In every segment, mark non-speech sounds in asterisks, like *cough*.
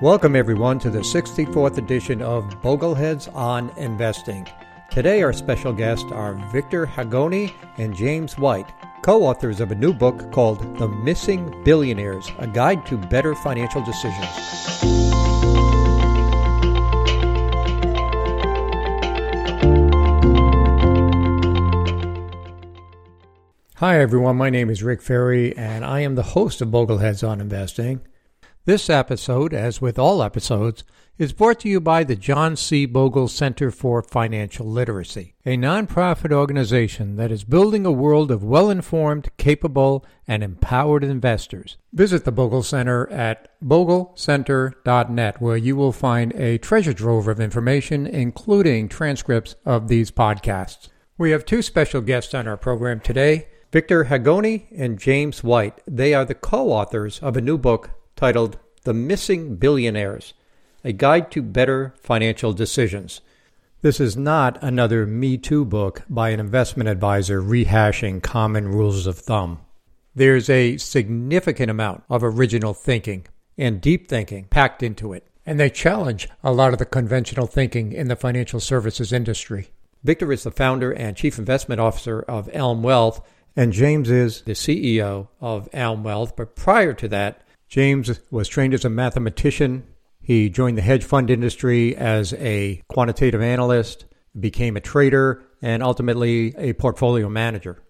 Welcome, everyone, to the 64th edition of Bogleheads on Investing. Today, our special guests are Victor Haghani and James White, co authors of a new book called The Missing Billionaires A Guide to Better Financial Decisions. Hi, everyone. My name is Rick Ferri, and I am the host of Bogleheads on Investing. This episode, as with all episodes, is brought to you by the John C. Bogle Center for Financial Literacy, a nonprofit organization that is building a world of well informed, capable, and empowered investors. Visit the Bogle Center at boglecenter.net, where you will find a treasure trove of information, including transcripts of these podcasts. We have two special guests on our program today. Victor Haghani and James White. They are the co authors of a new book titled The Missing Billionaires A Guide to Better Financial Decisions. This is not another Me Too book by an investment advisor rehashing common rules of thumb. There's a significant amount of original thinking and deep thinking packed into it, and they challenge a lot of the conventional thinking in the financial services industry. Victor is the founder and chief investment officer of Elm Wealth, and James is the CEO of Elm Wealth. But prior to that, James was trained as a mathematician. He joined the hedge fund industry as a quantitative analyst, became a trader, and ultimately a portfolio manager.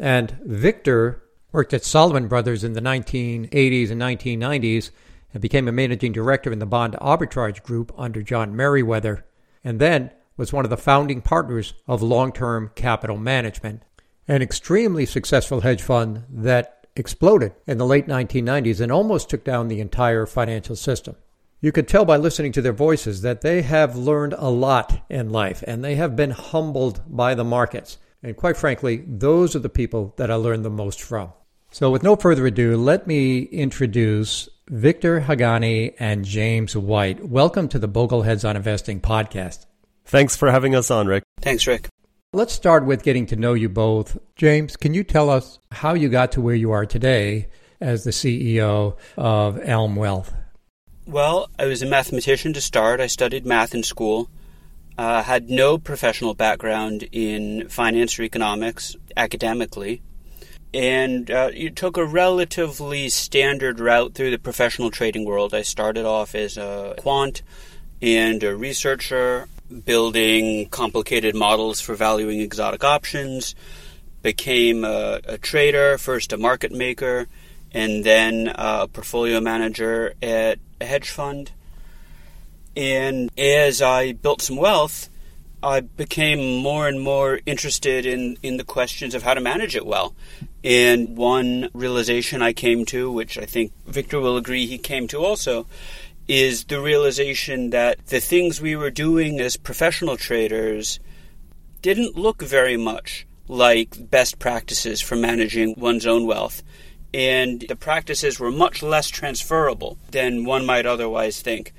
And Victor worked at Salomon Brothers in the 1980s and 1990s and became a managing director in the bond arbitrage group under John Meriwether, and then was one of the founding partners of Long Term Capital Management, an extremely successful hedge fund that exploded in the late 1990s and almost took down the entire financial system. You could tell by listening to their voices that they have learned a lot in life and they have been humbled by the markets. And quite frankly, those are the people that I learned the most from. So, with no further ado, let me introduce Victor Haghani and James White. Welcome to the Bogleheads on Investing podcast. Thanks for having us on, Rick. Thanks, Rick. Let's start with getting to know you both. James, can you tell us how you got to where you are today as the CEO of Elm Wealth? Well, I was a mathematician to start. I studied math in school. Uh, had no professional background in finance or economics academically, and uh, you took a relatively standard route through the professional trading world. I started off as a quant and a researcher building complicated models for valuing exotic options, became a, a trader, first a market maker, and then a portfolio manager at a hedge fund. And as I built some wealth, I became more and more interested in, in the questions of how to manage it well. And one realization I came to, which I think Victor will agree he came to also, is the realization that the things we were doing as professional traders didn't look very much like best practices for managing one's own wealth. And the practices were much less transferable than one might otherwise think.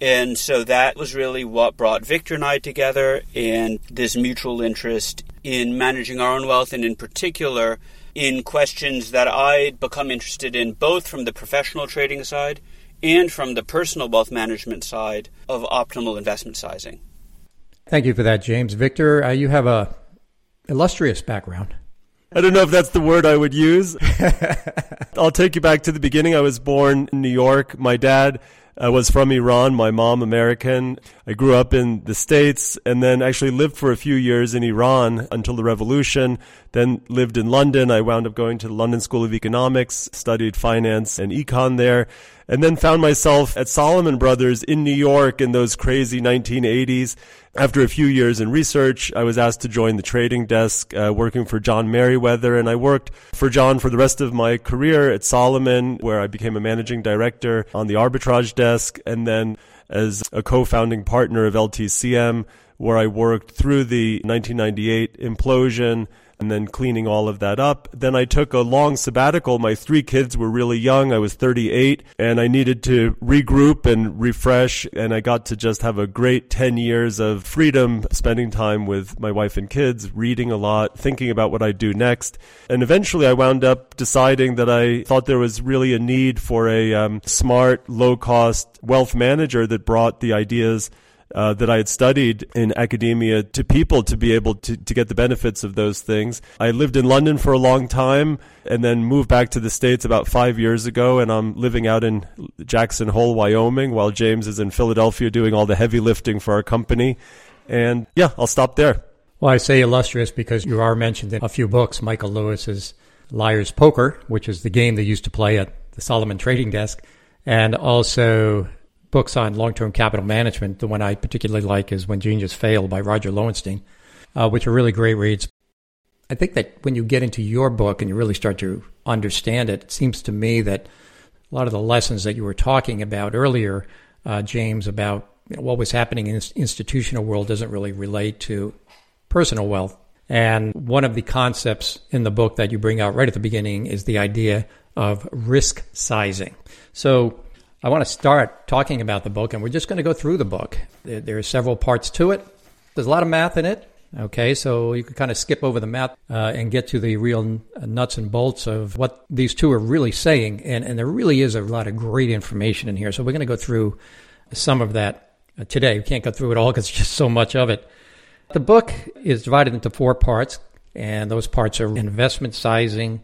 And so that was really what brought Victor and I together, and this mutual interest in managing our own wealth, and in particular in questions that I'd become interested in both from the professional trading side and from the personal wealth management side of optimal investment sizing. Thank you for that, James. Victor, uh, you have a illustrious background. I don't know if that's the word I would use. *laughs* I'll take you back to the beginning. I was born in New York. My dad I was from Iran, my mom American. I grew up in the States and then actually lived for a few years in Iran until the revolution, then lived in London. I wound up going to the London School of Economics, studied finance and econ there, and then found myself at Salomon Brothers in New York in those crazy 1980s. After a few years in research, I was asked to join the trading desk, uh, working for John Meriwether, and I worked for John for the rest of my career at Salomon, where I became a managing director on the arbitrage desk, and then as a co-founding partner of LTCM, where I worked through the 1998 implosion and then cleaning all of that up. Then I took a long sabbatical. My three kids were really young. I was 38 and I needed to regroup and refresh. And I got to just have a great 10 years of freedom, spending time with my wife and kids, reading a lot, thinking about what I'd do next. And eventually I wound up deciding that I thought there was really a need for a um, smart, low cost wealth manager that brought the ideas uh, that I had studied in academia to people to be able to, to get the benefits of those things. I lived in London for a long time and then moved back to the States about five years ago, and I'm living out in Jackson Hole, Wyoming, while James is in Philadelphia doing all the heavy lifting for our company. And yeah, I'll stop there. Well, I say illustrious because you are mentioned in a few books. Michael Lewis's Liar's Poker, which is the game they used to play at the Salomon Trading Desk, and also books on long term capital management. The one I particularly like is When Genius Failed by Roger Lowenstein, uh, which are really great reads. I think that when you get into your book and you really start to understand it, it seems to me that a lot of the lessons that you were talking about earlier, uh, James, about you know, what was happening in the institutional world doesn't really relate to personal wealth. And one of the concepts in the book that you bring out right at the beginning is the idea of risk sizing. So I want to start talking about the book, and we're just going to go through the book. There, there, are several parts to it. There's a lot of math in it. Okay, so you can kind of skip over the math uh, and get to the real nuts and bolts of what these two are really saying. And, and there really is a lot of great information in here. So we're going to go through some of that uh, today. We can't go through it all because *laughs* there's just so much of it. The book is divided into four parts, and those parts are investment sizing,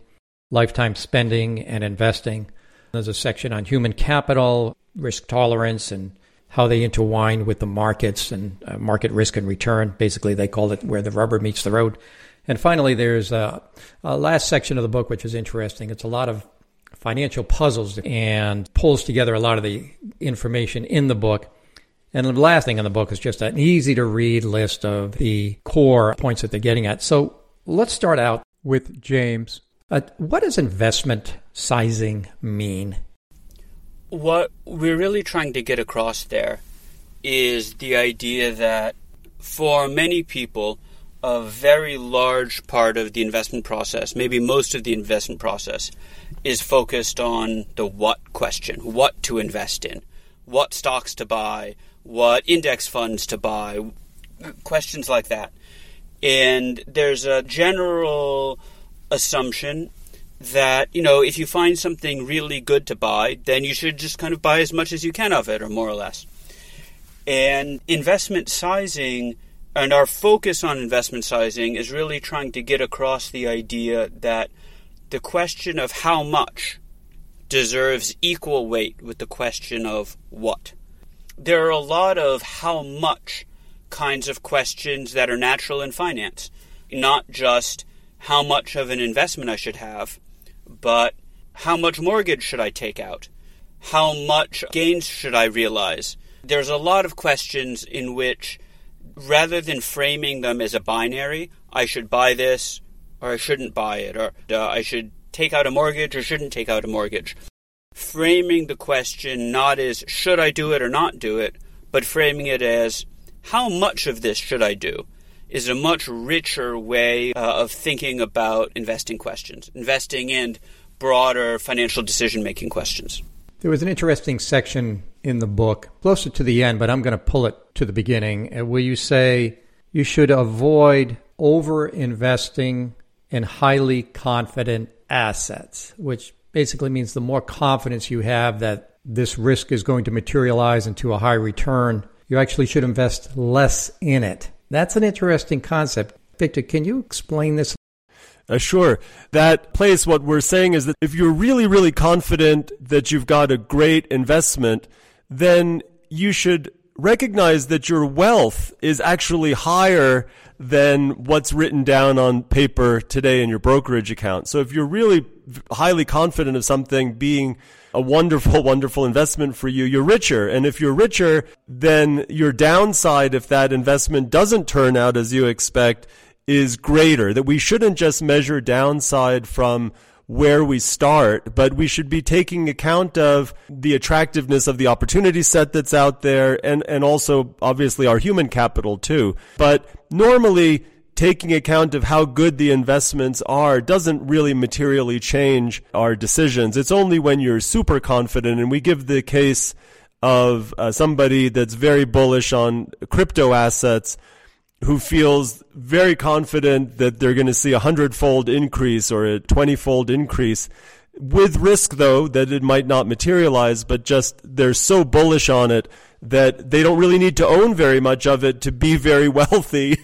lifetime spending, and investing. There's a section on human capital, risk tolerance, and how they intertwine with the markets and uh, market risk and return. Basically, they call it where the rubber meets the road. And finally, there's a, a last section of the book, which is interesting. It's a lot of financial puzzles and pulls together a lot of the information in the book. And the last thing in the book is just an easy to read list of the core points that they're getting at. So let's start out with James. Uh, what does investment sizing mean? What we're really trying to get across there is the idea that for many people, a very large part of the investment process, maybe most of the investment process, is focused on the what question what to invest in, what stocks to buy, what index funds to buy, questions like that. And there's a general assumption that, you know, if you find something really good to buy, then you should just kind of buy as much as you can of it, or more or less. And investment sizing and our focus on investment sizing is really trying to get across the idea that the question of how much deserves equal weight with the question of what. There are a lot of how much kinds of questions that are natural in finance, not just how much of an investment I should have, but how much mortgage should I take out? How much gains should I realize? There's a lot of questions in which, rather than framing them as a binary, I should buy this or I shouldn't buy it, or uh, I should take out a mortgage or shouldn't take out a mortgage. Framing the question not as should I do it or not do it, but framing it as how much of this should I do? Is a much richer way uh, of thinking about investing questions, investing and broader financial decision making questions. There was an interesting section in the book, closer to the end, but I'm going to pull it to the beginning, uh, where you say you should avoid over investing in highly confident assets, which basically means the more confidence you have that this risk is going to materialize into a high return, you actually should invest less in it. That's an interesting concept. Victor, can you explain this? Uh, sure. That place, what we're saying is that if you're really, really confident that you've got a great investment, then you should recognize that your wealth is actually higher than what's written down on paper today in your brokerage account. So if you're really highly confident of something being a wonderful, *laughs* wonderful investment for you, you're richer. And if you're richer, then your downside, if that investment doesn't turn out as you expect, is greater. That we shouldn't just measure downside from where we start, but we should be taking account of the attractiveness of the opportunity set that's out there and, and also obviously our human capital too. But normally taking account of how good the investments are doesn't really materially change our decisions. It's only when you're super confident, and we give the case of uh, somebody that's very bullish on crypto assets who feels very confident that they're going to see a hundredfold increase or a 20 fold increase with risk though that it might not materialize, but just they're so bullish on it that they don't really need to own very much of it to be very *laughs* wealthy.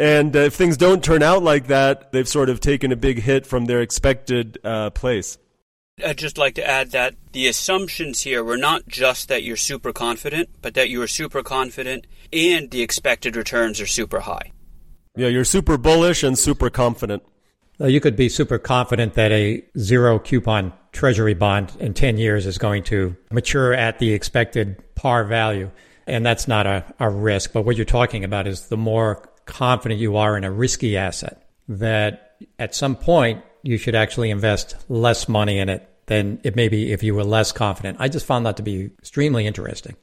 And uh, if things don't turn out like that, they've sort of taken a big hit from their expected uh, place. I'd just like to add that the assumptions here were not just that you're super confident, but that you are super confident and the expected returns are super high. Yeah, you're super bullish and super confident. You could be super confident that a zero coupon treasury bond in 10 years is going to mature at the expected par value. And that's not a, a risk. But what you're talking about is the more confident you are in a risky asset, that at some point you should actually invest less money in it than it may be if you were less confident. I just found that to be extremely interesting.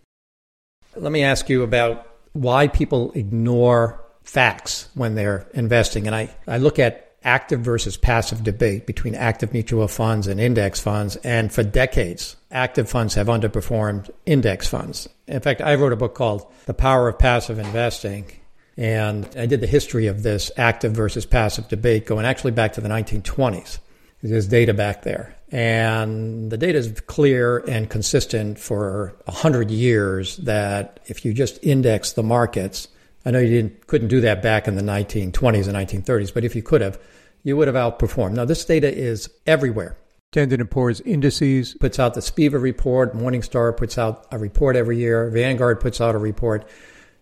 Let me ask you about why people ignore facts when they're investing. And I, I look at active versus passive debate between active mutual funds and index funds. And for decades, active funds have underperformed index funds. In fact, I wrote a book called The Power of Passive Investing. And I did the history of this active versus passive debate going actually back to the 1920s. There's data back there. And the data is clear and consistent for 100 years that if you just index the markets, I know you didn't couldn't do that back in the 1920s and 1930s, but if you could have, you would have outperformed. Now this data is everywhere. Standard & Poor's indices puts out the SPIVA report, Morningstar puts out a report every year, Vanguard puts out a report,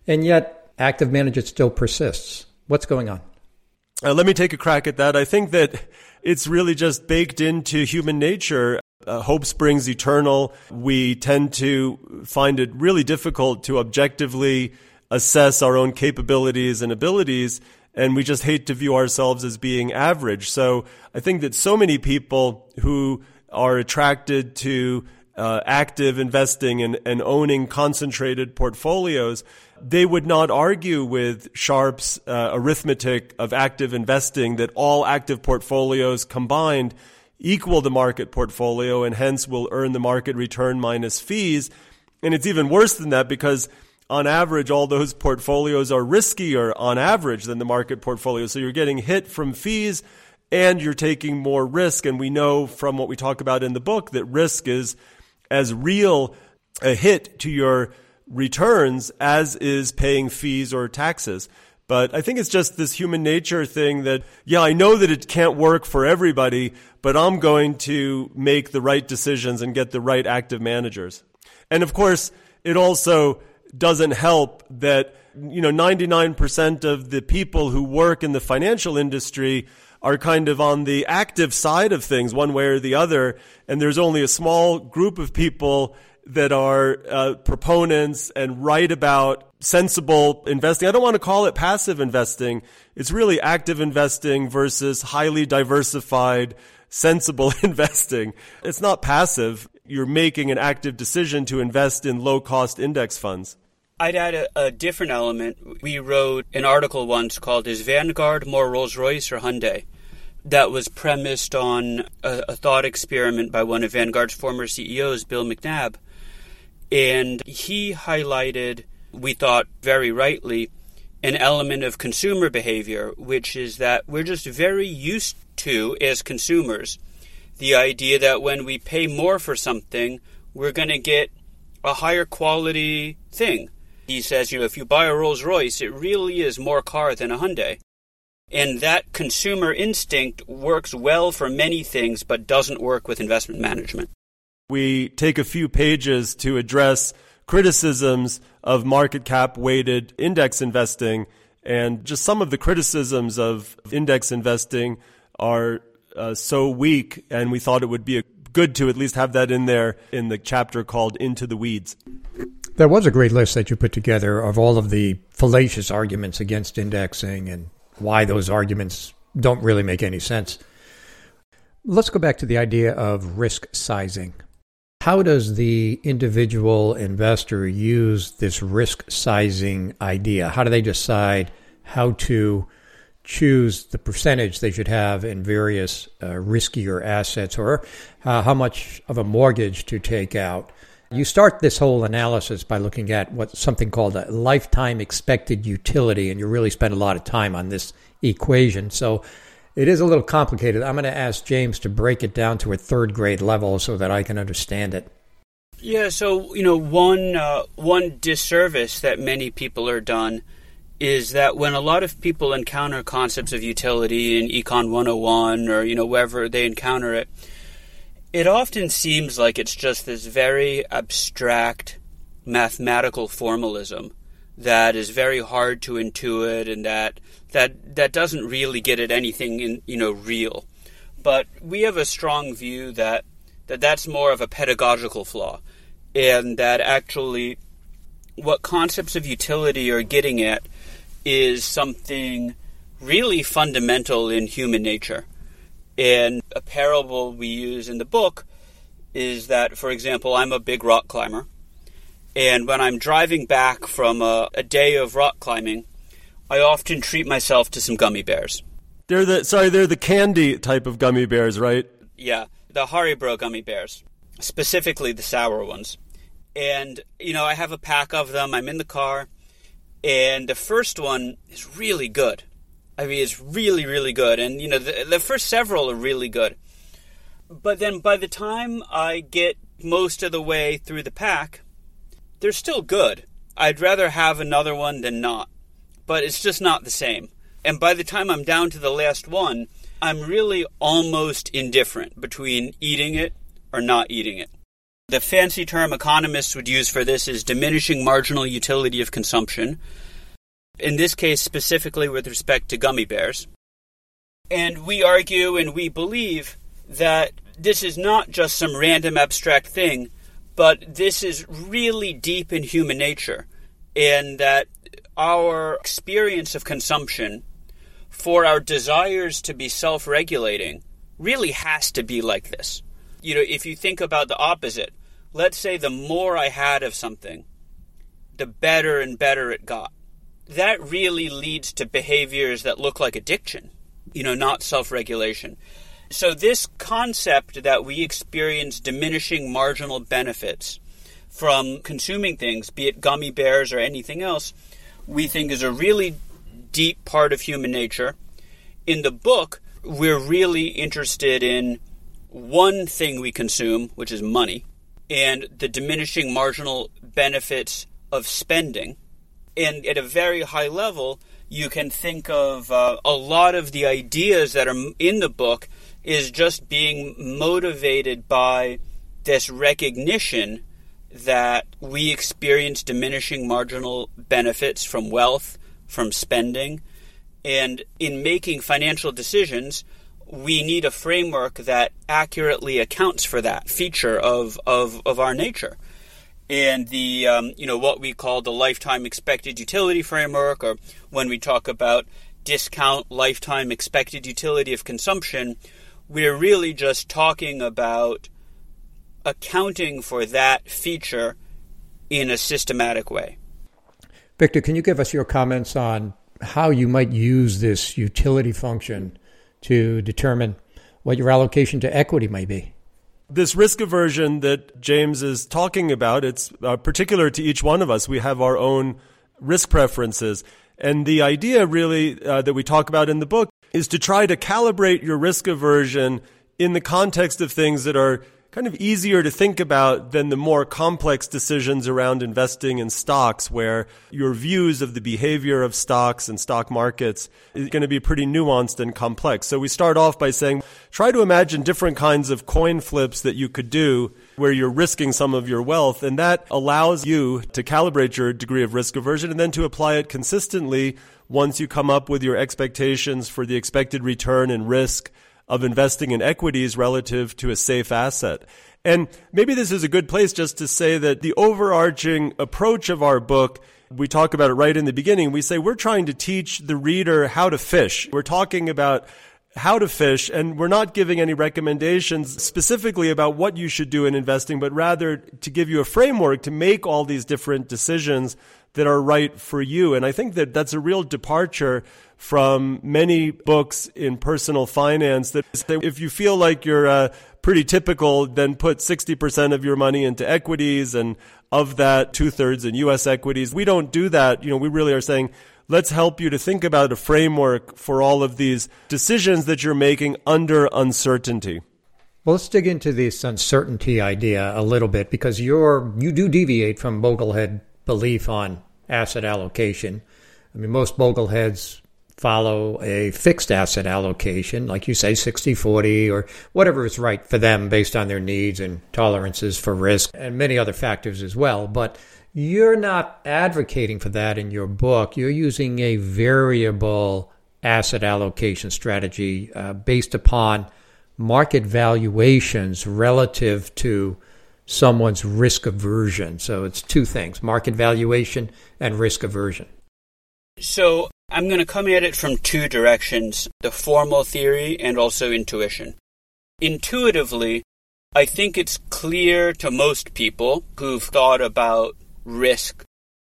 and yet active management still persists. What's going on? Uh, let me take a crack at that. I think that it's really just baked into human nature. Uh, hope springs eternal. We tend to find it really difficult to objectively assess our own capabilities and abilities, and we just hate to view ourselves as being average. So I think that so many people who are attracted to uh, active investing and, and owning concentrated portfolios, they would not argue with Sharpe's uh, arithmetic of active investing that all active portfolios combined equal the market portfolio and hence will earn the market return minus fees. And it's even worse than that because on average, all those portfolios are riskier on average than the market portfolio. So you're getting hit from fees and you're taking more risk. And we know from what we talk about in the book that risk is as real a hit to your returns as is paying fees or taxes. But I think it's just this human nature thing that, yeah, I know that it can't work for everybody, but I'm going to make the right decisions and get the right active managers. And of course, it also doesn't help that you know 99% of the people who work in the financial industry are kind of on the active side of things one way or the other and there's only a small group of people that are uh, proponents and write about sensible investing. I don't want to call it passive investing. It's really active investing versus highly diversified, sensible *laughs* investing. It's not passive you're making an active decision to invest in low cost index funds. I'd add a, a, different element. We wrote an article once called Is Vanguard More Rolls Royce or Hyundai? That was premised on a, a thought experiment by one of Vanguard's former CEOs, Bill McNabb. And he highlighted, we thought very rightly, an element of consumer behavior, which is that we're just very used to, as consumers, the idea that when we pay more for something, we're going to get a higher quality thing. He says, you know, if you buy a Rolls Royce, it really is more car than a Hyundai. And that consumer instinct works well for many things, but doesn't work with investment management. We take a few pages to address criticisms of market cap weighted index investing. And just some of the criticisms of index investing are uh, so weak, and we thought it would be a, good to at least have that in there in the chapter called Into the Weeds. There was a great list that you put together of all of the fallacious arguments against indexing and why those arguments don't really make any sense. Let's go back to the idea of risk sizing. How does the individual investor use this risk sizing idea? How do they decide how to choose the percentage they should have in various uh, riskier assets or uh, how much of a mortgage to take out. You start this whole analysis by looking at what something called a lifetime expected utility, and you really spend a lot of time on this equation. So it is a little complicated. I'm going to ask James to break it down to a third grade level so that I can understand it. Yeah, so you know, one uh, one disservice that many people are done is that when a lot of people encounter concepts of utility in Econ 101 or you know wherever they encounter it, it often seems like it's just this very abstract mathematical formalism that is very hard to intuit and that that that doesn't really get at anything in you know real. But we have a strong view that that that's more of a pedagogical flaw, and that actually what concepts of utility are getting at is something really fundamental in human nature. And parable we use in the book is that, for example, I'm a big rock climber. And when I'm driving back from a, a day of rock climbing, I often treat myself to some gummy bears. They're the sorry, they're the candy type of gummy bears, right? Yeah, the Haribo gummy bears, specifically the sour ones. And you know, I have a pack of them. I'm in the car, and the first one is really good. I mean, it's really, really good. And you know, the, the first several are really good. But then by the time I get most of the way through the pack, they're still good. I'd rather have another one than not but it's just not the same. And by the time I'm down to the last one, I'm really almost indifferent between eating it or not eating it. The fancy term economists would use for this is diminishing marginal utility of consumption. In this case, specifically with respect to gummy bears. And we argue and we believe that this is not just some random abstract thing, but this is really deep in human nature. And that our experience of consumption for our desires to be self regulating really has to be like this. You know, if you think about the opposite, let's say the more I had of something, the better and better it got. That really leads to behaviors that look like addiction, you know, not self regulation. So, this concept that we experience diminishing marginal benefits from consuming things, be it gummy bears or anything else, we think is a really deep part of human nature. In the book, we're really interested in one thing we consume, which is money, and the diminishing marginal benefits of spending. And at a very high level, you can think of uh, a lot of the ideas that are in the book is just being motivated by this recognition that we experience diminishing marginal benefits from wealth, from spending, and in making financial decisions, we need a framework that accurately accounts for that feature of, of, of our nature. And the um, you know what we call the lifetime expected utility framework, or when we talk about discount lifetime expected utility of consumption, we're really just talking about accounting for that feature in a systematic way. Victor, can you give us your comments on how you might use this utility function to determine what your allocation to equity may be? This risk aversion that James is talking about, it's uh, particular to each one of us. We have our own risk preferences. And the idea really uh, that we talk about in the book is to try to calibrate your risk aversion in the context of things that are kind of easier to think about than the more complex decisions around investing in stocks where your views of the behavior of stocks and stock markets is going to be pretty nuanced and complex. So we start off by saying try to imagine different kinds of coin flips that you could do where you're risking some of your wealth and that allows you to calibrate your degree of risk aversion and then to apply it consistently once you come up with your expectations for the expected return and risk of investing in equities relative to a safe asset. And maybe this is a good place just to say that the overarching approach of our book we talk about it right in the beginning. We say we're trying to teach the reader how to fish. We're talking about how to fish, and we're not giving any recommendations specifically about what you should do in investing, but rather to give you a framework to make all these different decisions that are right for you. And I think that that's a real departure from many books in personal finance that if you feel like you're uh, pretty typical, then put 60% of your money into equities and of that two thirds in U.S. equities. We don't do that. You know, we really are saying, let's help you to think about a framework for all of these decisions that you're making under uncertainty. Well, let's dig into this uncertainty idea a little bit because you're you do deviate from Boglehead belief on asset allocation. I mean, most Bogleheads follow a fixed asset allocation, like you say, 60 40 or whatever is right for them based on their needs and tolerances for risk and many other factors as well. But you're not advocating for that in your book. You're using a variable asset allocation strategy uh, based upon market valuations relative to someone's risk aversion. So it's two things market valuation and risk aversion. So I'm going to come at it from two directions the formal theory and also intuition. Intuitively, I think it's clear to most people who've thought about risk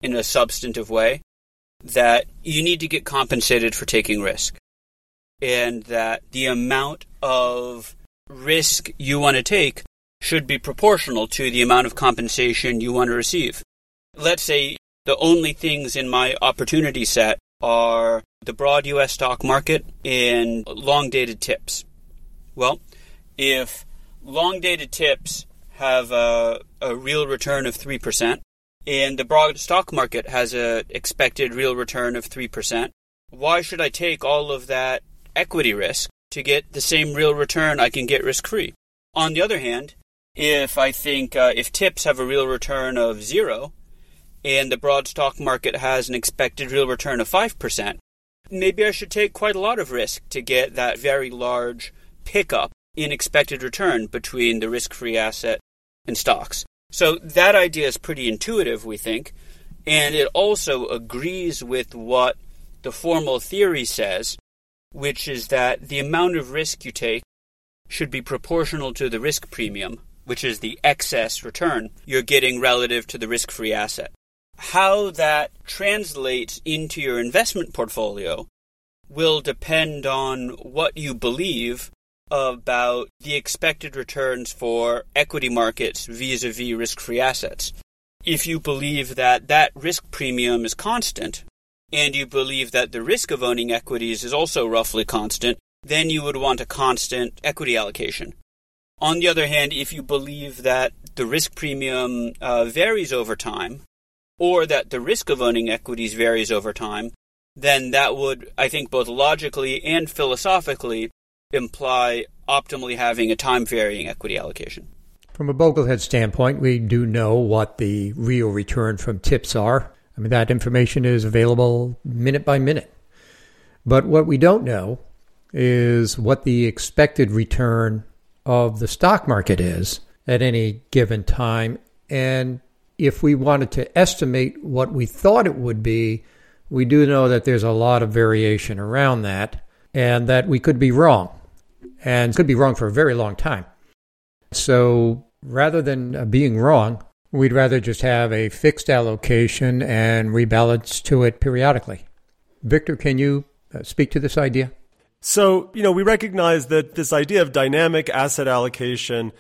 in a substantive way that you need to get compensated for taking risk. And that the amount of risk you want to take should be proportional to the amount of compensation you want to receive. Let's say the only things in my opportunity set are the broad US stock market and long dated TIPS. Well, if long dated TIPS have a, a real return of 3%, and the broad stock market has an expected real return of 3%, why should I take all of that equity risk to get the same real return I can get risk free? On the other hand, if I think uh, if tips have a real return of zero, and the broad stock market has an expected real return of 5%, maybe I should take quite a lot of risk to get that very large pickup in expected return between the risk free asset and stocks. So that idea is pretty intuitive, we think, and it also agrees with what the formal theory says, which is that the amount of risk you take should be proportional to the risk premium, which is the excess return you're getting relative to the risk free asset how that translates into your investment portfolio will depend on what you believe about the expected returns for equity markets vis a vis risk free assets. If you believe that that risk premium is constant, and you believe that the risk of owning equities is also roughly constant, then you would want a constant equity allocation. On the other hand, if you believe that the risk premium uh, varies over time, or that the risk of owning equities varies over time, then that would, I think, both logically and philosophically imply optimally having a time varying equity allocation. From a Boglehead standpoint, we do know what the real return from TIPS are. I mean, that information is available minute by minute. But what we don't know is what the expected return of the stock market is at any given time. And if we wanted to estimate what we thought it would be, we do know that there's a lot of variation around that and that we could be wrong and could be wrong for a very long time. So rather than uh, being wrong, we'd rather just have a fixed allocation and rebalance to it periodically. Victor, can you uh, speak to this idea? So, you know, we recognize that this idea of dynamic asset allocation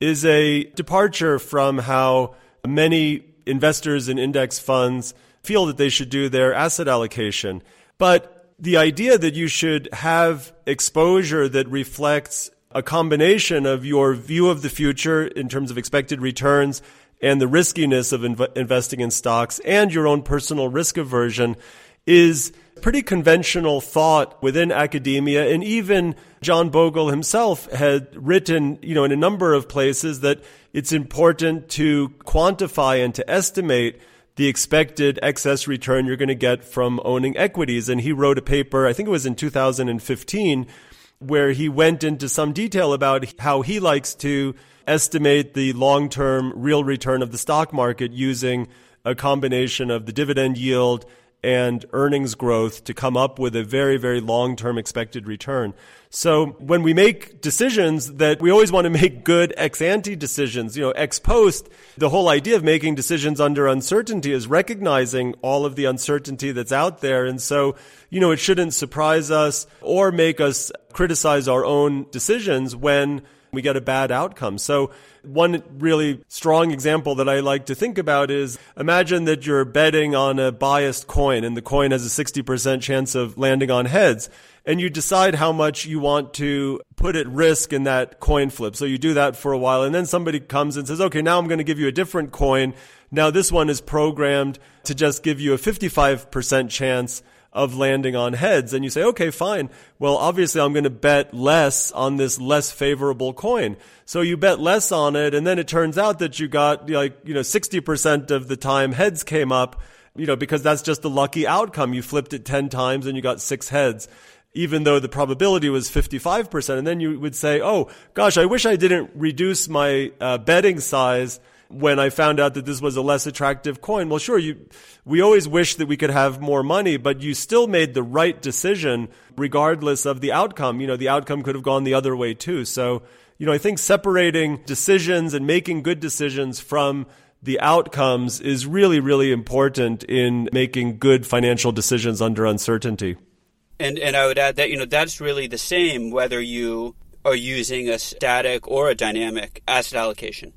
is a departure from how many investors in index funds feel that they should do their asset allocation. But the idea that you should have exposure that reflects a combination of your view of the future in terms of expected returns and the riskiness of inv- investing in stocks and your own personal risk aversion is pretty conventional thought within academia and even John Bogle himself had written, you know, in a number of places that it's important to quantify and to estimate the expected excess return you're going to get from owning equities. And he wrote a paper, I think it was in 2015, where he went into some detail about how he likes to estimate the long term real return of the stock market using a combination of the dividend yield and earnings growth to come up with a very, very long term expected return. So when we make decisions that we always want to make good ex ante decisions, you know, ex post, the whole idea of making decisions under uncertainty is recognizing all of the uncertainty that's out there. And so, you know, it shouldn't surprise us or make us criticize our own decisions when we get a bad outcome. So one really strong example that I like to think about is imagine that you're betting on a biased coin and the coin has a 60% chance of landing on heads and you decide how much you want to put at risk in that coin flip. So you do that for a while and then somebody comes and says, okay, now I'm going to give you a different coin. Now this one is programmed to just give you a 55% chance of landing on heads. And you say, okay, fine. Well, obviously I'm going to bet less on this less favorable coin. So you bet less on it. And then it turns out that you got like, you know, 60% of the time heads came up, you know, because that's just the lucky outcome. You flipped it 10 times and you got six heads even though the probability was 55%. And then you would say, oh, gosh, I wish I didn't reduce my uh, betting size when I found out that this was a less attractive coin. Well, sure, you, we always wish that we could have more money, but you still made the right decision regardless of the outcome. You know, the outcome could have gone the other way too. So, you know, I think separating decisions and making good decisions from the outcomes is really, really important in making good financial decisions under uncertainty. And and I would add that you know that's really the same whether you are using a static or a dynamic asset allocation.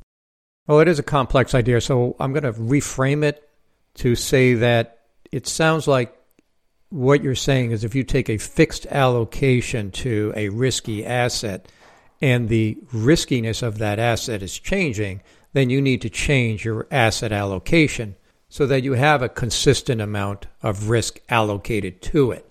Well, it is a complex idea, so I'm going to reframe it to say that it sounds like what you're saying is if you take a fixed allocation to a risky asset and the riskiness of that asset is changing, then you need to change your asset allocation so that you have a consistent amount of risk allocated to it.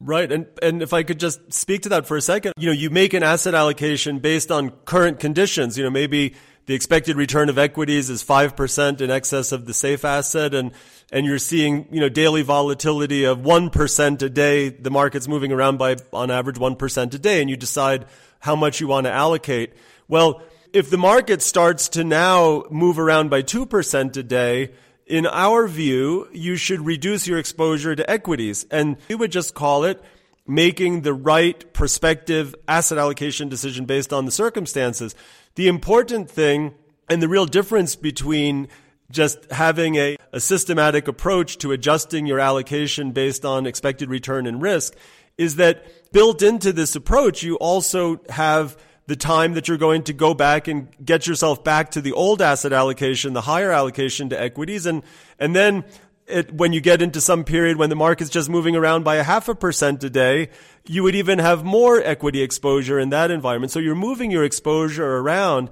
Right. And and if I could just speak to that for a second, you know, you make an asset allocation based on current conditions. You know, maybe the expected return of equities is 5% in excess of the safe asset and and you're seeing, you know, daily volatility of 1% a day. The market's moving around by on average 1% a day and you decide how much you want to allocate. Well, if the market starts to now move around by 2% a day, in our view, you should reduce your exposure to equities. And we would just call it making the right prospective asset allocation decision based on the circumstances. The important thing and the real difference between just having a, a systematic approach to adjusting your allocation based on expected return and risk is that built into this approach, you also have the time that you're going to go back and get yourself back to the old asset allocation, the higher allocation to equities. And, and then it, when you get into some period when the market's just moving around by a half a percent a day, you would even have more equity exposure in that environment. So you're moving your exposure around.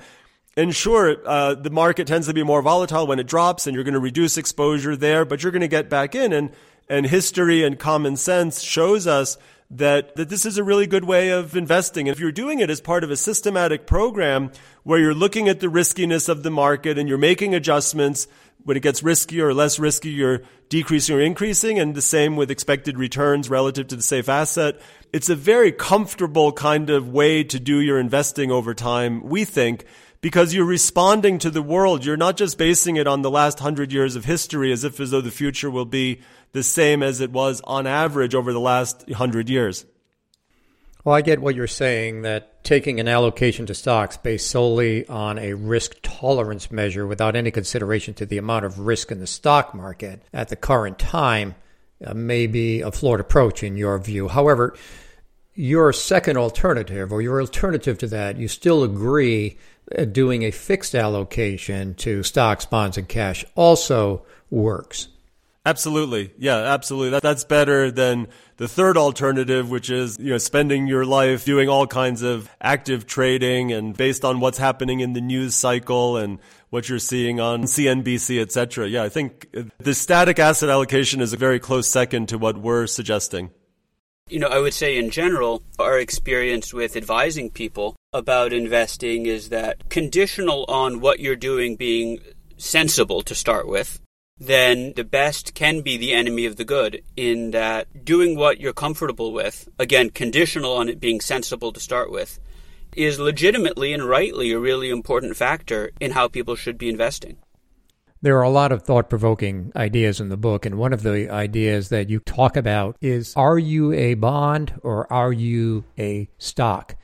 And sure, uh, the market tends to be more volatile when it drops and you're going to reduce exposure there, but you're going to get back in. And, and history and common sense shows us that, that this is a really good way of investing. And if you're doing it as part of a systematic program where you're looking at the riskiness of the market and you're making adjustments when it gets riskier or less risky, you're decreasing or increasing, and the same with expected returns relative to the safe asset. It's a very comfortable kind of way to do your investing over time, we think, because you're responding to the world. You're not just basing it on the last hundred years of history as if as though the future will be the same as it was on average over the last hundred years. Well, I get what you're saying that taking an allocation to stocks based solely on a risk tolerance measure without any consideration to the amount of risk in the stock market at the current time uh, may be a flawed approach in your view. However, your second alternative or your alternative to that, you still agree uh, doing a fixed allocation to stocks, bonds, and cash also works. Absolutely. Yeah, absolutely. That, that's better than the third alternative, which is, you know, spending your life doing all kinds of active trading and based on what's happening in the news cycle and what you're seeing on CNBC, et cetera. Yeah, I think the static asset allocation is a very close second to what we're suggesting. You know, I would say in general, our experience with advising people about investing is that conditional on what you're doing being sensible to start with, then the best can be the enemy of the good in that doing what you're comfortable with, again, conditional on it being sensible to start with, is legitimately and rightly a really important factor in how people should be investing. There are a lot of thought provoking ideas in the book, and one of the ideas that you talk about is Are you a bond or are you a stock?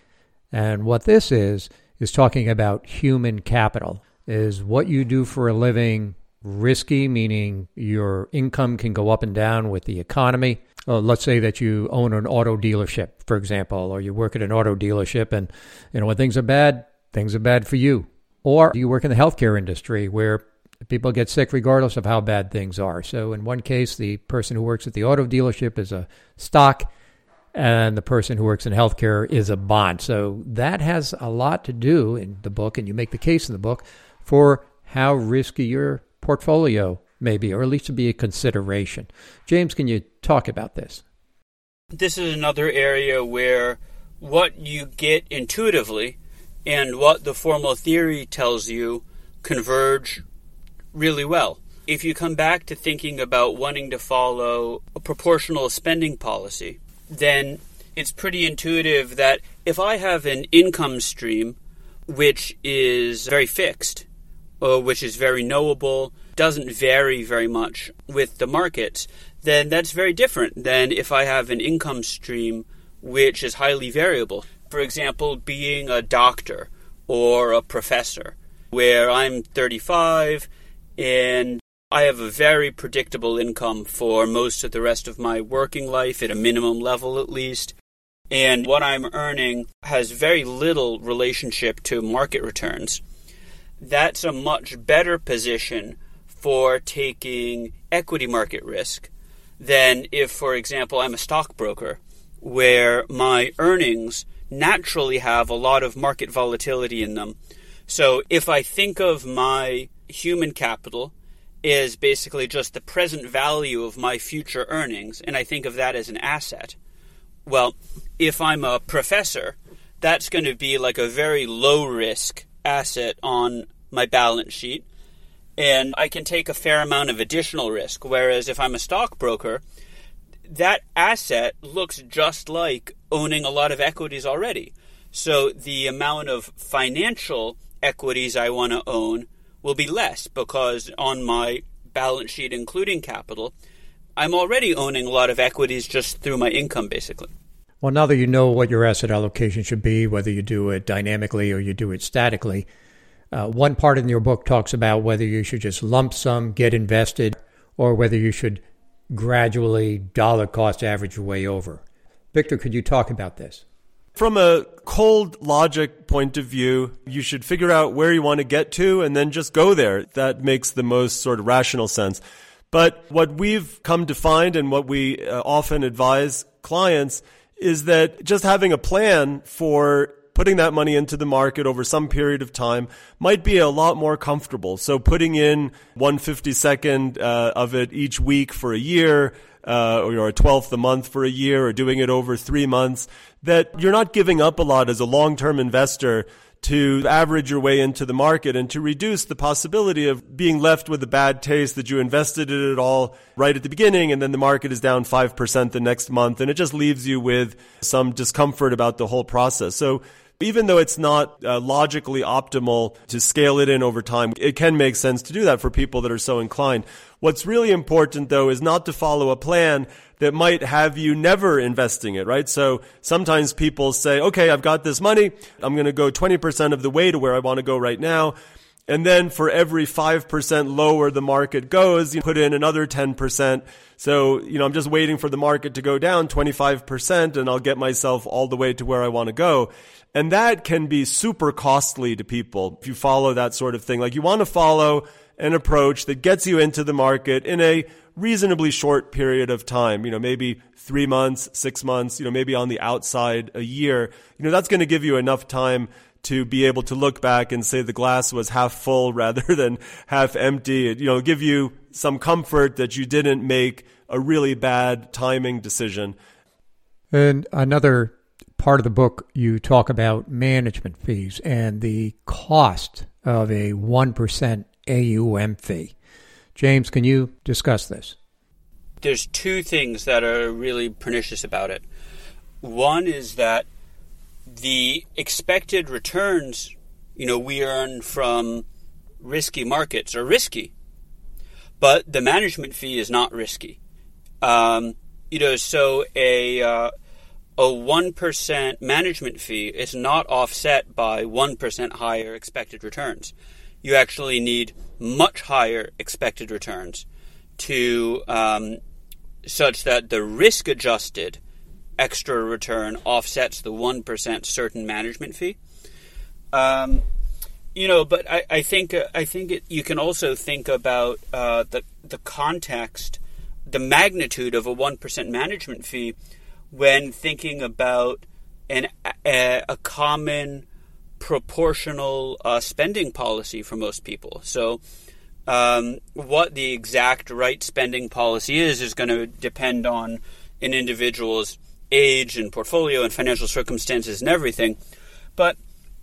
And what this is, is talking about human capital. Is what you do for a living risky, meaning your income can go up and down with the economy? Uh, let's say that you own an auto dealership, for example, or you work at an auto dealership, and you know when things are bad, things are bad for you. Or you work in the healthcare industry where people get sick regardless of how bad things are. So in one case, the person who works at the auto dealership is a stock, and the person who works in healthcare is a bond. So that has a lot to do in the book, and you make the case in the book for how risky your portfolio maybe, or at least to be a consideration. James, can you talk about this? This is another area where what you get intuitively and what the formal theory tells you converge really well. If you come back to thinking about wanting to follow a proportional spending policy, then it's pretty intuitive that if I have an income stream which is very fixed, or which is very knowable, doesn't vary very much with the market, then that's very different than if I have an income stream which is highly variable. For example, being a doctor or a professor, where I'm 35 and I have a very predictable income for most of the rest of my working life, at a minimum level at least. And what I'm earning has very little relationship to market returns. That's a much better position for taking equity market risk than if, for example, I'm a stockbroker, where my earnings naturally have a lot of market volatility in them. So if I think of my human capital is basically just the present value of my future earnings, and I think of that as an asset. Well, if I'm a professor, that's going to be like a very low risk asset on my balance sheet, and I can take a fair amount of additional risk. Whereas if I'm a stockbroker, that asset looks just like owning a lot of equities already. So the amount of financial equities I want to own will be less because on my balance sheet, including capital, I'm already owning a lot of equities just through my income, basically. Well, now that you know what your asset allocation should be, whether you do it dynamically or you do it statically, uh, one part in your book talks about whether you should just lump sum, get invested, or whether you should gradually dollar cost average your way over. Victor, could you talk about this? From a cold logic point of view, you should figure out where you want to get to and then just go there. That makes the most sort of rational sense. But what we've come to find and what we uh, often advise clients is that just having a plan for putting that money into the market over some period of time might be a lot more comfortable. So putting in 152nd uh, of it each week for a year, uh, or a twelfth a month for a year, or doing it over three months, that you're not giving up a lot as a long-term investor to average your way into the market and to reduce the possibility of being left with a bad taste that you invested in it all right at the beginning and then the market is down 5% the next month and it just leaves you with some discomfort about the whole process. So even though it's not uh, logically optimal to scale it in over time, it can make sense to do that for people that are so inclined. What's really important though is not to follow a plan that might have you never investing it, right? So sometimes people say, okay, I've got this money. I'm going to go 20% of the way to where I want to go right now. And then for every 5% lower the market goes, you put in another 10%. So, you know, I'm just waiting for the market to go down 25% and I'll get myself all the way to where I want to go. And that can be super costly to people if you follow that sort of thing. Like you want to follow an approach that gets you into the market in a reasonably short period of time, you know, maybe three months, six months, you know, maybe on the outside a year. You know, that's going to give you enough time to be able to look back and say the glass was half full *laughs* rather than half empty. You know, give you some comfort that you didn't make a really bad timing decision. And another part of the book, you talk about management fees and the cost of a 1% AUM fee. James, can you discuss this? There's two things that are really pernicious about it. One is that the expected returns, you know, we earn from risky markets are risky. but the management fee is not risky. Um, you know, so a uh, a one percent management fee is not offset by one percent higher expected returns. You actually need much higher expected returns to um, such that the risk adjusted extra return offsets the 1% certain management fee. Um, you know, but I, I think uh, I think it, you can also think about uh, the the context, the magnitude of a one percent management fee, when thinking about an a, a common proportional uh, spending policy for most people. So, um, what the exact right spending policy is is going to depend on an individual's age and portfolio and financial circumstances and everything. But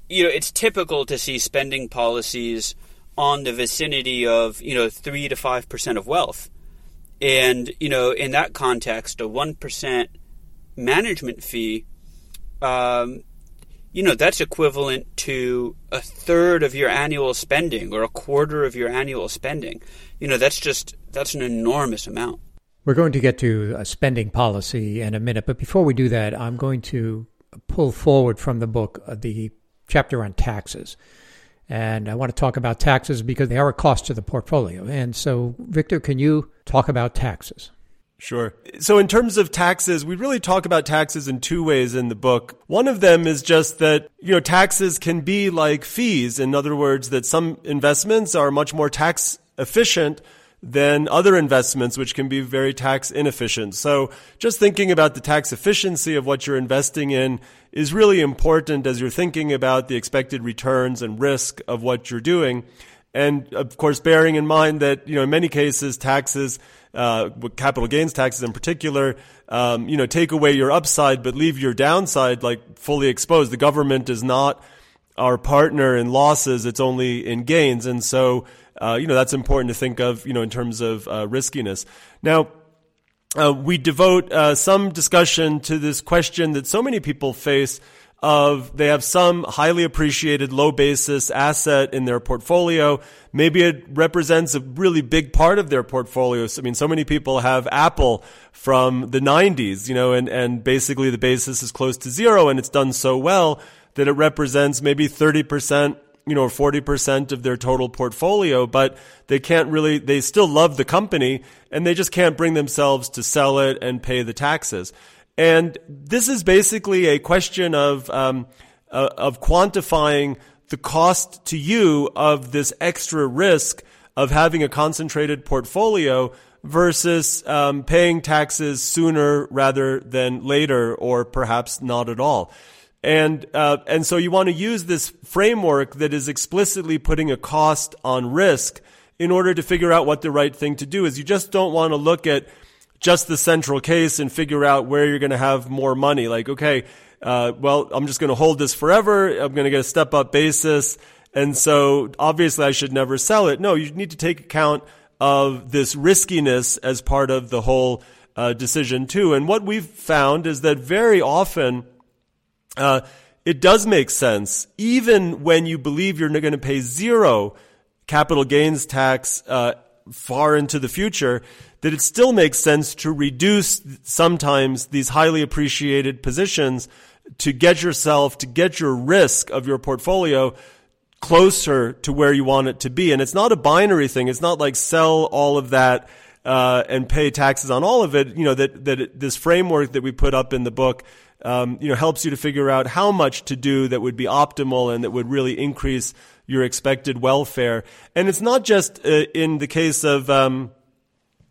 you know, it's typical to see spending policies on the vicinity of you know three to five percent of wealth, and you know, in that context, a one percent management fee, um, you know, that's equivalent to a third of your annual spending or a quarter of your annual spending. You know, that's just that's an enormous amount. We're going to get to a spending policy in a minute, but before we do that, I'm going to pull forward from the book uh, the chapter on taxes. And I want to talk about taxes because they are a cost to the portfolio. And so, Victor, can you talk about taxes? Sure. So, in terms of taxes, we really talk about taxes in two ways in the book. One of them is just that, you know, taxes can be like fees. In other words, that some investments are much more tax efficient than other investments, which can be very tax inefficient. So just thinking about the tax efficiency of what you're investing in is really important as you're thinking about the expected returns and risk of what you're doing. And of course, bearing in mind that, you know, in many cases, taxes, uh, capital gains taxes in particular, um, you know, take away your upside, but leave your downside like fully exposed. The government is not our partner in losses. It's only in gains. And so, uh, you know, that's important to think of, you know, in terms of uh, riskiness. Now, uh, we devote uh, some discussion to this question that so many people face of they have some highly appreciated low basis asset in their portfolio. Maybe it represents a really big part of their portfolio. I mean, so many people have Apple from the 90s, you know, and, and basically the basis is close to zero and it's done so well that it represents maybe 30% you know, 40% of their total portfolio, but they can't really, they still love the company and they just can't bring themselves to sell it and pay the taxes. And this is basically a question of, um, uh, of quantifying the cost to you of this extra risk of having a concentrated portfolio versus um, paying taxes sooner rather than later or perhaps not at all. And, uh, and so you want to use this framework that is explicitly putting a cost on risk in order to figure out what the right thing to do is. You just don't want to look at just the central case and figure out where you're going to have more money. Like, okay, uh, well, I'm just going to hold this forever. I'm going to get a step up basis. And so obviously I should never sell it. No, you need to take account of this riskiness as part of the whole uh, decision too. And what we've found is that very often uh, it does make sense, even when you believe you're going to pay zero capital gains tax uh, far into the future, that it still makes sense to reduce sometimes these highly appreciated positions to get yourself, to get your risk of your portfolio closer to where you want it to be. And it's not a binary thing. It's not like sell all of that uh, and pay taxes on all of it. You know that that this framework that we put up in the book um, you know, helps you to figure out how much to do that would be optimal and that would really increase your expected welfare. And it's not just uh, in the case of, um,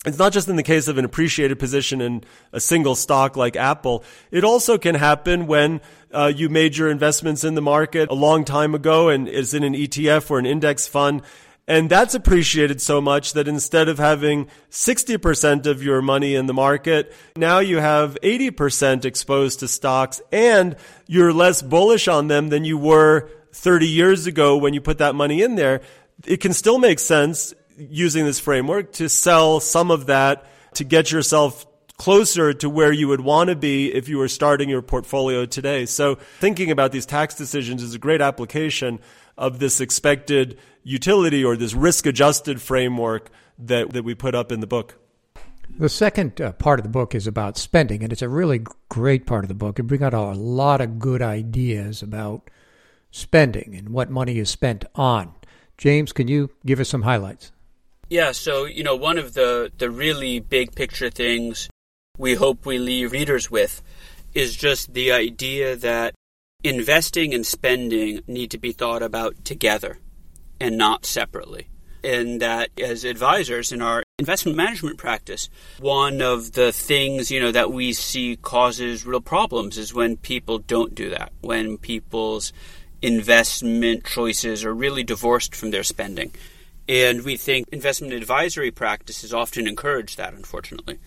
it's not just in the case of an appreciated position in a single stock like Apple. It also can happen when uh, you made your investments in the market a long time ago and is in an ETF or an index fund and that's appreciated so much that instead of having 60% of your money in the market, now you have 80% exposed to stocks and you're less bullish on them than you were 30 years ago when you put that money in there. It can still make sense using this framework to sell some of that to get yourself closer to where you would want to be if you were starting your portfolio today. So thinking about these tax decisions is a great application of this expected utility or this risk adjusted framework that, that we put up in the book. The second uh, part of the book is about spending, and it's a really great part of the book. It brings out a lot of good ideas about spending and what money is spent on. James, can you give us some highlights? Yeah, so, you know, one of the, the really big picture things we hope we leave readers with is just the idea that investing and spending need to be thought about together and not separately. And that as advisors in our investment management practice, one of the things, you know, that we see causes real problems is when people don't do that, when people's investment choices are really divorced from their spending. And we think investment advisory practices often encourage that, unfortunately.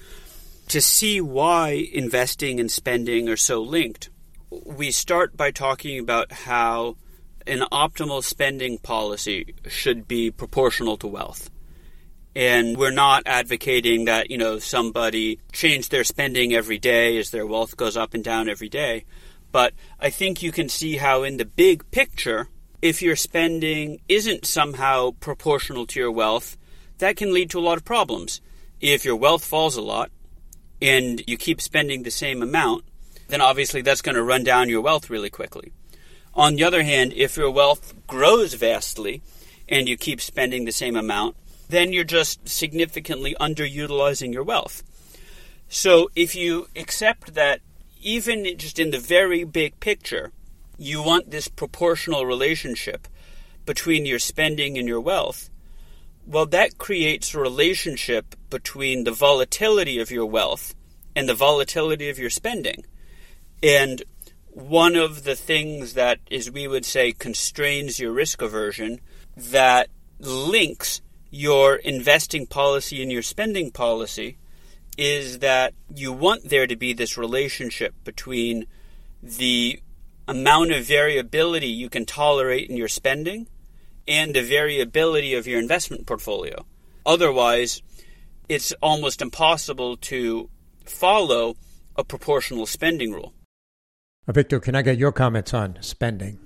To see why investing and spending are so linked, we start by talking about how an optimal spending policy should be proportional to wealth. And we're not advocating that, you know, somebody change their spending every day as their wealth goes up and down every day. But I think you can see how, in the big picture, if your spending isn't somehow proportional to your wealth, that can lead to a lot of problems. If your wealth falls a lot and you keep spending the same amount, then obviously that's going to run down your wealth really quickly. On the other hand, if your wealth grows vastly and you keep spending the same amount, then you're just significantly underutilizing your wealth. So if you accept that even just in the very big picture, you want this proportional relationship between your spending and your wealth, well, that creates a relationship between the volatility of your wealth and the volatility of your spending. And one of the things that is, we would say, constrains your risk aversion, that links your investing policy and your spending policy, is that you want there to be this relationship between the amount of variability you can tolerate in your spending and the variability of your investment portfolio. Otherwise, it's almost impossible to follow a proportional spending rule. Victor, can I get your comments on spending?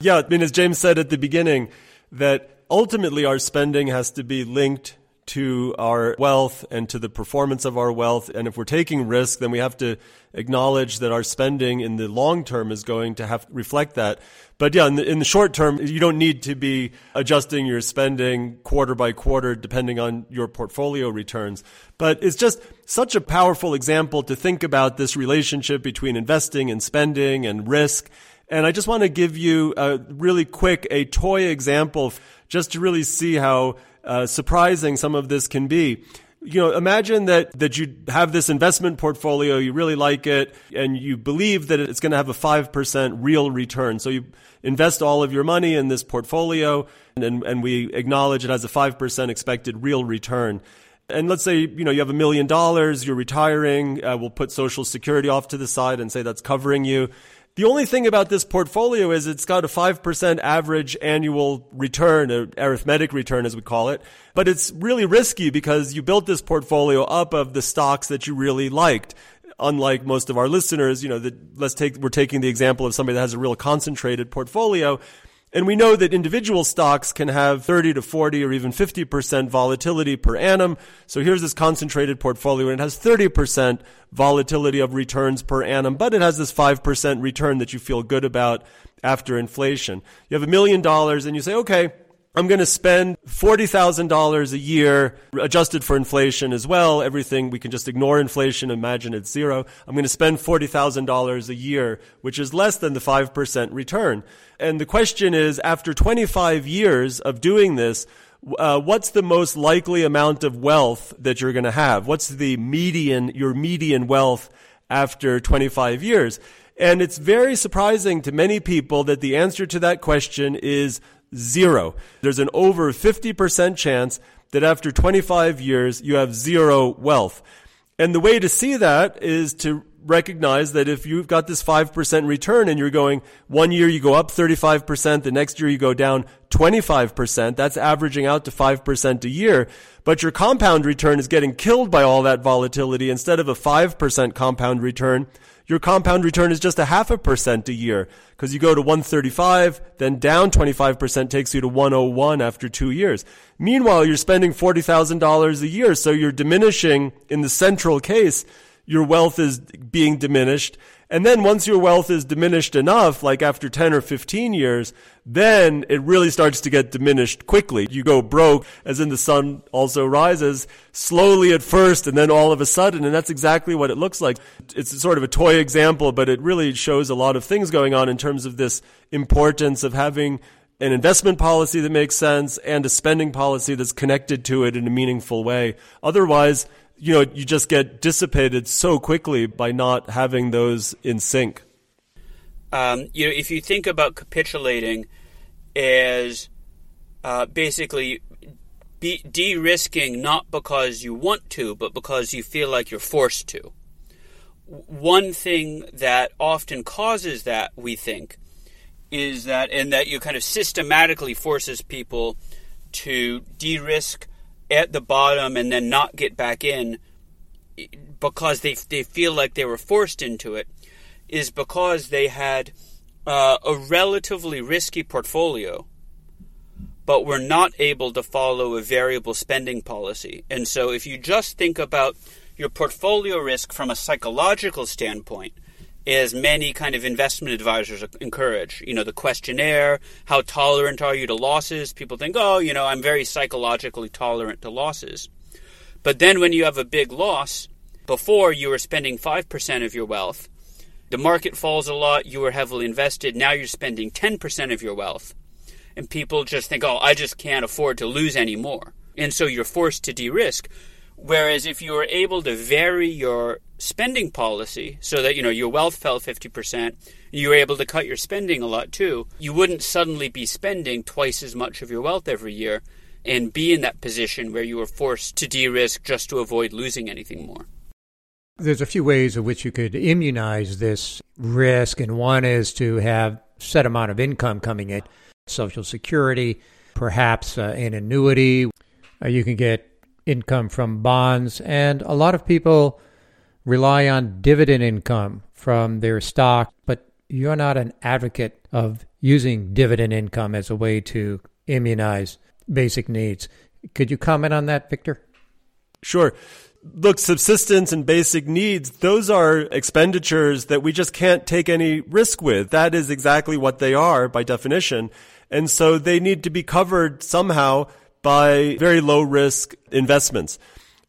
Yeah, I mean, as James said at the beginning, that ultimately our spending has to be linked to our wealth and to the performance of our wealth. And if we're taking risk, then we have to acknowledge that our spending in the long term is going to have reflect that. But yeah, in the, in the short term, you don't need to be adjusting your spending quarter by quarter depending on your portfolio returns. But it's just such a powerful example to think about this relationship between investing and spending and risk. And I just want to give you a really quick, a toy example just to really see how uh, surprising some of this can be. You know, imagine that, that you have this investment portfolio, you really like it, and you believe that it's going to have a 5% real return. So you invest all of your money in this portfolio, and, and we acknowledge it has a 5% expected real return. And let's say, you know, you have a million dollars, you're retiring, uh, we'll put social security off to the side and say that's covering you. The only thing about this portfolio is it's got a 5% average annual return, or arithmetic return as we call it. But it's really risky because you built this portfolio up of the stocks that you really liked. Unlike most of our listeners, you know, that let's take, we're taking the example of somebody that has a real concentrated portfolio. And we know that individual stocks can have 30 to 40 or even 50% volatility per annum. So here's this concentrated portfolio and it has 30% volatility of returns per annum, but it has this 5% return that you feel good about after inflation. You have a million dollars and you say, okay, I'm going to spend $40,000 a year adjusted for inflation as well. Everything, we can just ignore inflation, imagine it's zero. I'm going to spend $40,000 a year, which is less than the 5% return. And the question is, after 25 years of doing this, uh, what's the most likely amount of wealth that you're going to have? What's the median, your median wealth after 25 years? And it's very surprising to many people that the answer to that question is Zero. There's an over 50% chance that after 25 years, you have zero wealth. And the way to see that is to recognize that if you've got this 5% return and you're going one year you go up 35%, the next year you go down 25%, that's averaging out to 5% a year. But your compound return is getting killed by all that volatility. Instead of a 5% compound return, your compound return is just a half a percent a year because you go to 135, then down 25% takes you to 101 after two years. Meanwhile, you're spending $40,000 a year. So you're diminishing in the central case. Your wealth is being diminished and then once your wealth is diminished enough, like after 10 or 15 years, then it really starts to get diminished quickly. You go broke, as in the sun also rises, slowly at first, and then all of a sudden, and that's exactly what it looks like. It's sort of a toy example, but it really shows a lot of things going on in terms of this importance of having an investment policy that makes sense and a spending policy that's connected to it in a meaningful way. Otherwise, you know, you just get dissipated so quickly by not having those in sync. Um, you know, if you think about capitulating as uh, basically de-risking not because you want to, but because you feel like you're forced to. One thing that often causes that, we think, is that, and that you kind of systematically forces people to de-risk at the bottom and then not get back in because they they feel like they were forced into it is because they had uh, a relatively risky portfolio but were not able to follow a variable spending policy. And so if you just think about your portfolio risk from a psychological standpoint, as many kind of investment advisors encourage. You know, the questionnaire, how tolerant are you to losses? People think, oh, you know, I'm very psychologically tolerant to losses. But then when you have a big loss, before you were spending 5% of your wealth, the market falls a lot, you were heavily invested, now you're spending 10% of your wealth. And people just think, oh, I just can't afford to lose any more. And so you're forced to de risk. Whereas if you were able to vary your spending policy so that you know your wealth fell 50%, you were able to cut your spending a lot too, you wouldn't suddenly be spending twice as much of your wealth every year and be in that position where you were forced to de-risk just to avoid losing anything more. There's a few ways in which you could immunize this risk, and one is to have set amount of income coming in, Social Security, perhaps uh, an annuity. Uh, you can get income from bonds, and a lot of people rely on dividend income from their stock, but you're not an advocate of using dividend income as a way to immunize basic needs. Could you comment on that, Victor? Sure. Look, subsistence and basic needs, those are expenditures that we just can't take any risk with. That is exactly what they are by definition. And so they need to be covered somehow by very low risk investments.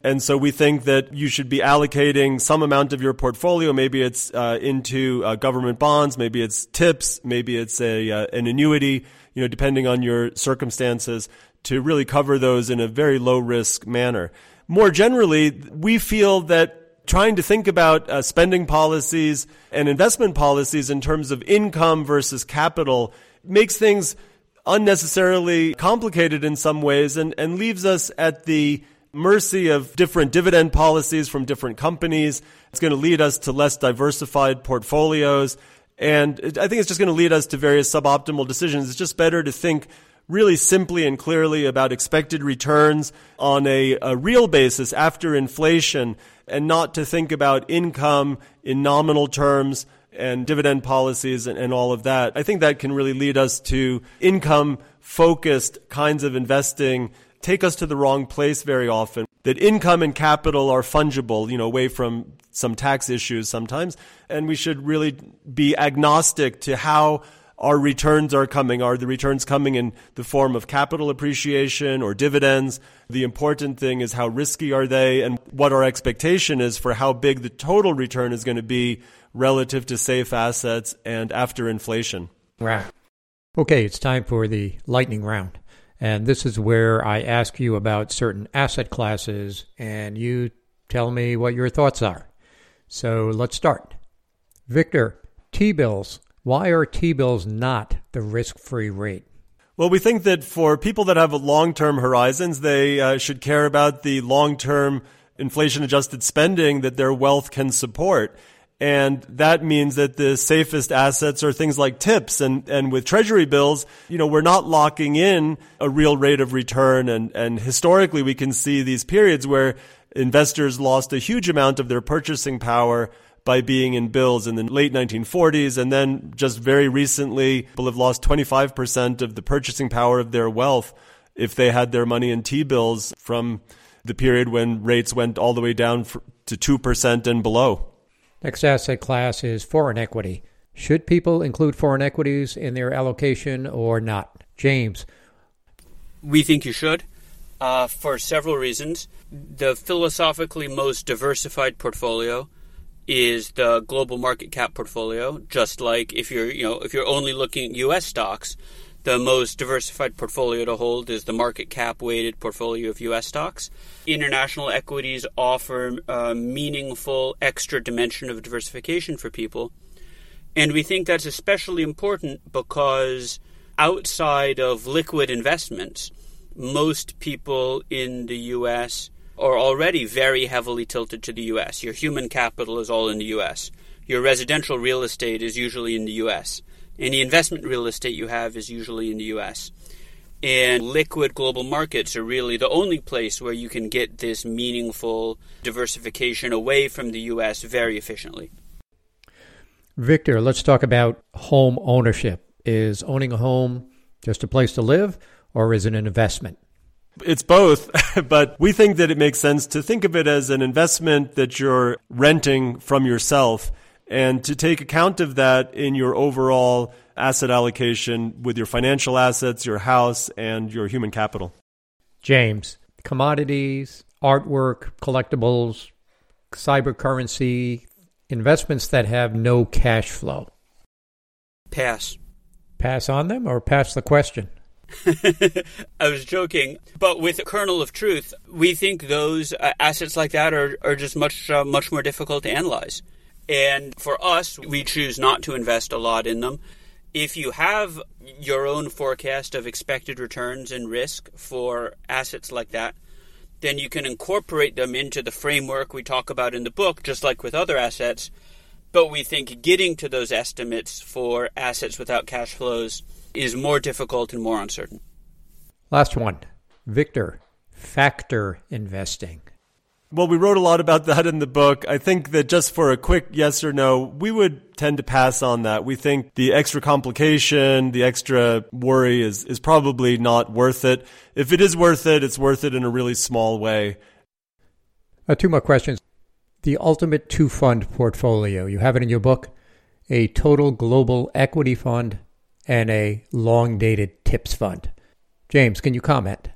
And so we think that you should be allocating some amount of your portfolio. Maybe it's uh, into uh, government bonds. Maybe it's TIPS. Maybe it's a uh, an annuity. You know, depending on your circumstances, to really cover those in a very low risk manner. More generally, we feel that trying to think about uh, spending policies and investment policies in terms of income versus capital makes things unnecessarily complicated in some ways and, and leaves us at the mercy of different dividend policies from different companies. It's going to lead us to less diversified portfolios. And I think it's just going to lead us to various suboptimal decisions. It's just better to think really simply and clearly about expected returns on a, a, real basis after inflation and not to think about income in nominal terms and dividend policies and, and all of that. I think that can really lead us to income focused kinds of investing take us to the wrong place very often. That income and capital are fungible, you know, away from some tax issues sometimes. And we should really be agnostic to how our returns are coming. Are the returns coming in the form of capital appreciation or dividends? The important thing is how risky are they and what our expectation is for how big the total return is going to be relative to safe assets and after inflation. Right. Okay, it's time for the lightning round. And this is where I ask you about certain asset classes and you tell me what your thoughts are. So let's start. Victor, T bills. Why are T bills not the risk free rate? Well, we think that for people that have long term horizons, they uh, should care about the long term inflation adjusted spending that their wealth can support. And that means that the safest assets are things like TIPS. And, and with treasury bills, you know, we're not locking in a real rate of return. And, and historically, we can see these periods where investors lost a huge amount of their purchasing power by being in bills in the late 1940s. And then just very recently, people have lost 25% of the purchasing power of their wealth if they had their money in T bills from the period when rates went all the way down to 2% and below. Next asset class is foreign equity. Should people include foreign equities in their allocation or not? James. We think you should uh, for several reasons. The philosophically most diversified portfolio is the global market cap portfolio. Just like if you're, you know, if you're only looking at U.S. stocks, the most diversified portfolio to hold is the market cap weighted portfolio of U.S. stocks. International equities offer a meaningful extra dimension of diversification for people. And we think that's especially important because outside of liquid investments, most people in the US are already very heavily tilted to the US. Your human capital is all in the US. Your residential real estate is usually in the US. Any investment real estate you have is usually in the US. And liquid global markets are really the only place where you can get this meaningful diversification away from the US very efficiently. Victor, let's talk about home ownership. Is owning a home just a place to live, or is it an investment? It's both, *laughs* but we think that it makes sense to think of it as an investment that you're renting from yourself and to take account of that in your overall asset allocation with your financial assets, your house, and your human capital. James, commodities, artwork, collectibles, cybercurrency, investments that have no cash flow. Pass. Pass on them or pass the question? *laughs* I was joking, but with a kernel of truth, we think those uh, assets like that are, are just much uh, much more difficult to analyze. And for us, we choose not to invest a lot in them. If you have your own forecast of expected returns and risk for assets like that, then you can incorporate them into the framework we talk about in the book, just like with other assets. But we think getting to those estimates for assets without cash flows is more difficult and more uncertain. Last one Victor, factor investing. Well, we wrote a lot about that in the book. I think that just for a quick yes or no, we would tend to pass on that. We think the extra complication, the extra worry is, is probably not worth it. If it is worth it, it's worth it in a really small way. Uh, two more questions. The ultimate two fund portfolio, you have it in your book a total global equity fund and a long dated TIPS fund. James, can you comment?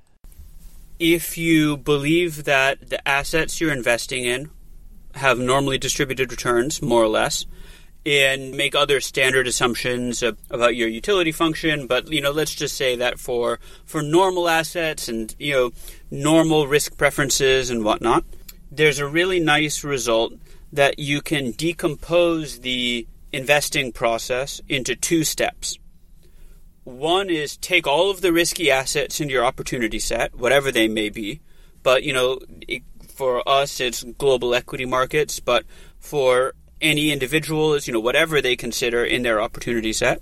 If you believe that the assets you're investing in have normally distributed returns, more or less, and make other standard assumptions about your utility function, but you know, let's just say that for for normal assets and you know normal risk preferences and whatnot, there's a really nice result that you can decompose the investing process into two steps. One is take all of the risky assets in your opportunity set, whatever they may be. But, you know, it, for us, it's global equity markets. But for any individual, it's, you know, whatever they consider in their opportunity set.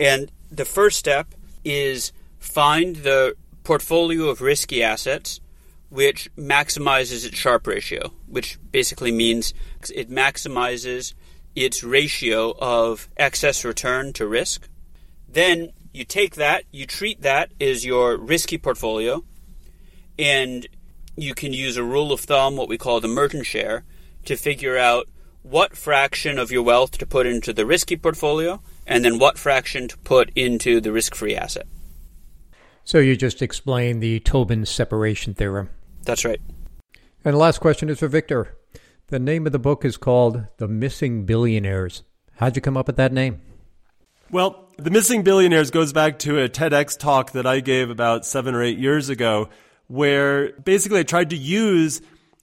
And the first step is find the portfolio of risky assets which maximizes its Sharpe ratio, which basically means it maximizes its ratio of excess return to risk. Then you take that, you treat that as your risky portfolio, and you can use a rule of thumb, what we call the Merton share, to figure out what fraction of your wealth to put into the risky portfolio and then what fraction to put into the risk free asset. So you just explained the Tobin separation theorem. That's right. And the last question is for Victor. The name of the book is called The Missing Billionaires. How'd you come up with that name? Well, The Missing Billionaires goes back to a TEDx talk that I gave about seven or eight years ago, where basically I tried to use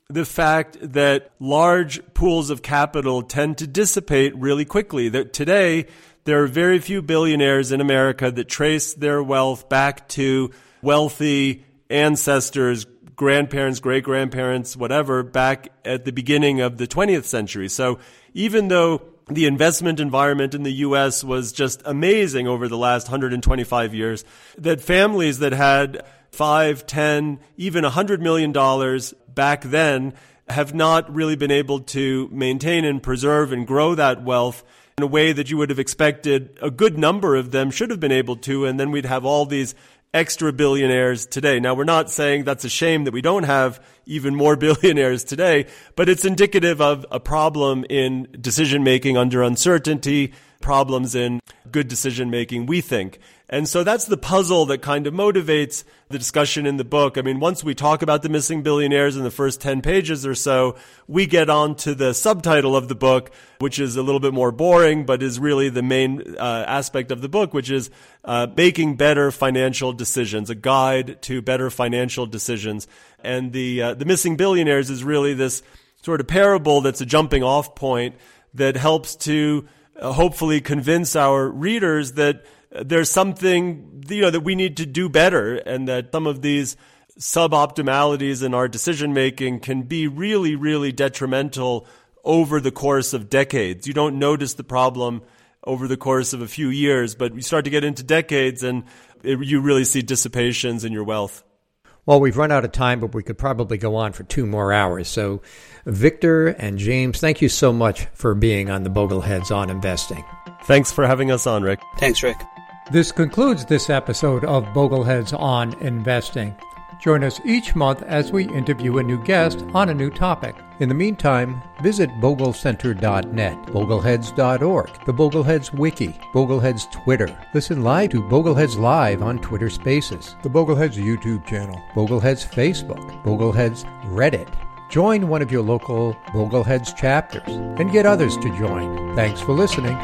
the fact that large pools of capital tend to dissipate really quickly. That today, there are very few billionaires in America that trace their wealth back to wealthy ancestors, grandparents, great grandparents, whatever, back at the beginning of the 20th century. So even though the investment environment in the US was just amazing over the last 125 years. That families that had five, ten, even a hundred million dollars back then have not really been able to maintain and preserve and grow that wealth in a way that you would have expected a good number of them should have been able to. And then we'd have all these extra billionaires today. Now, we're not saying that's a shame that we don't have even more *laughs* billionaires today, but it's indicative of a problem in decision making under uncertainty, problems in good decision making, we think. And so that's the puzzle that kind of motivates the discussion in the book. I mean, once we talk about the missing billionaires in the first 10 pages or so, we get on to the subtitle of the book, which is a little bit more boring, but is really the main uh, aspect of the book, which is uh, making better financial decisions, a guide to better financial decisions. And the, uh, the missing billionaires is really this sort of parable that's a jumping off point that helps to uh, hopefully convince our readers that there's something you know that we need to do better and that some of these suboptimalities in our decision making can be really really detrimental over the course of decades you don't notice the problem over the course of a few years but you start to get into decades and it, you really see dissipations in your wealth well, we've run out of time, but we could probably go on for two more hours. So, Victor and James, thank you so much for being on the Bogleheads on Investing. Thanks for having us on, Rick. Thanks, Rick. This concludes this episode of Bogleheads on Investing. Join us each month as we interview a new guest on a new topic. In the meantime, visit boglecenter.net, bogleheads.org, the Bogleheads Wiki, Bogleheads Twitter. Listen live to Bogleheads Live on Twitter Spaces, the Bogleheads YouTube channel, Bogleheads Facebook, Bogleheads Reddit. Join one of your local Bogleheads chapters and get others to join. Thanks for listening.